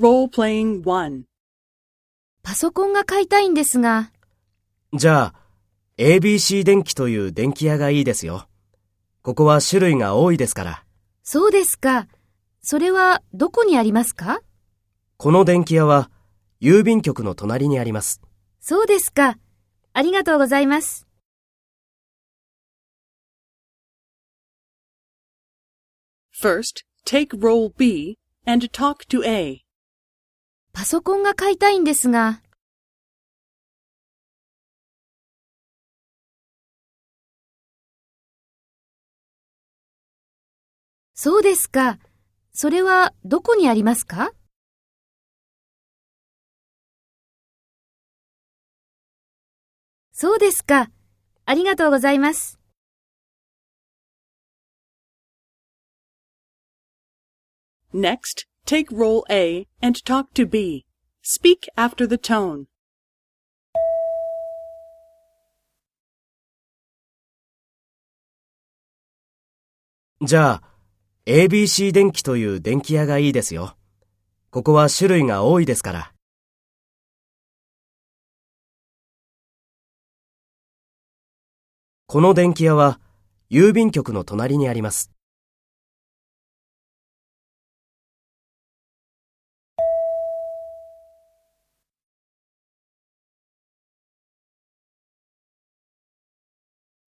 Role-playing 1. パソコンが買いたいんですが、じゃあ、ABC 電機という電気屋がいいですよ。ここは種類が多いですから。そうですか。それはどこにありますか？この電気屋は郵便局の隣にあります。そうですか。ありがとうございます。First, take role B and talk to A. パソコンが買いたいんですが、そうですか。それはどこにありますか？そうですか。ありがとうございます。Next, take role A and talk to B. Speak after the tone. じゃあ、ABC 電機という電気屋がいいですよ。ここは種類が多いですから。この電気屋は郵便局の隣にあります。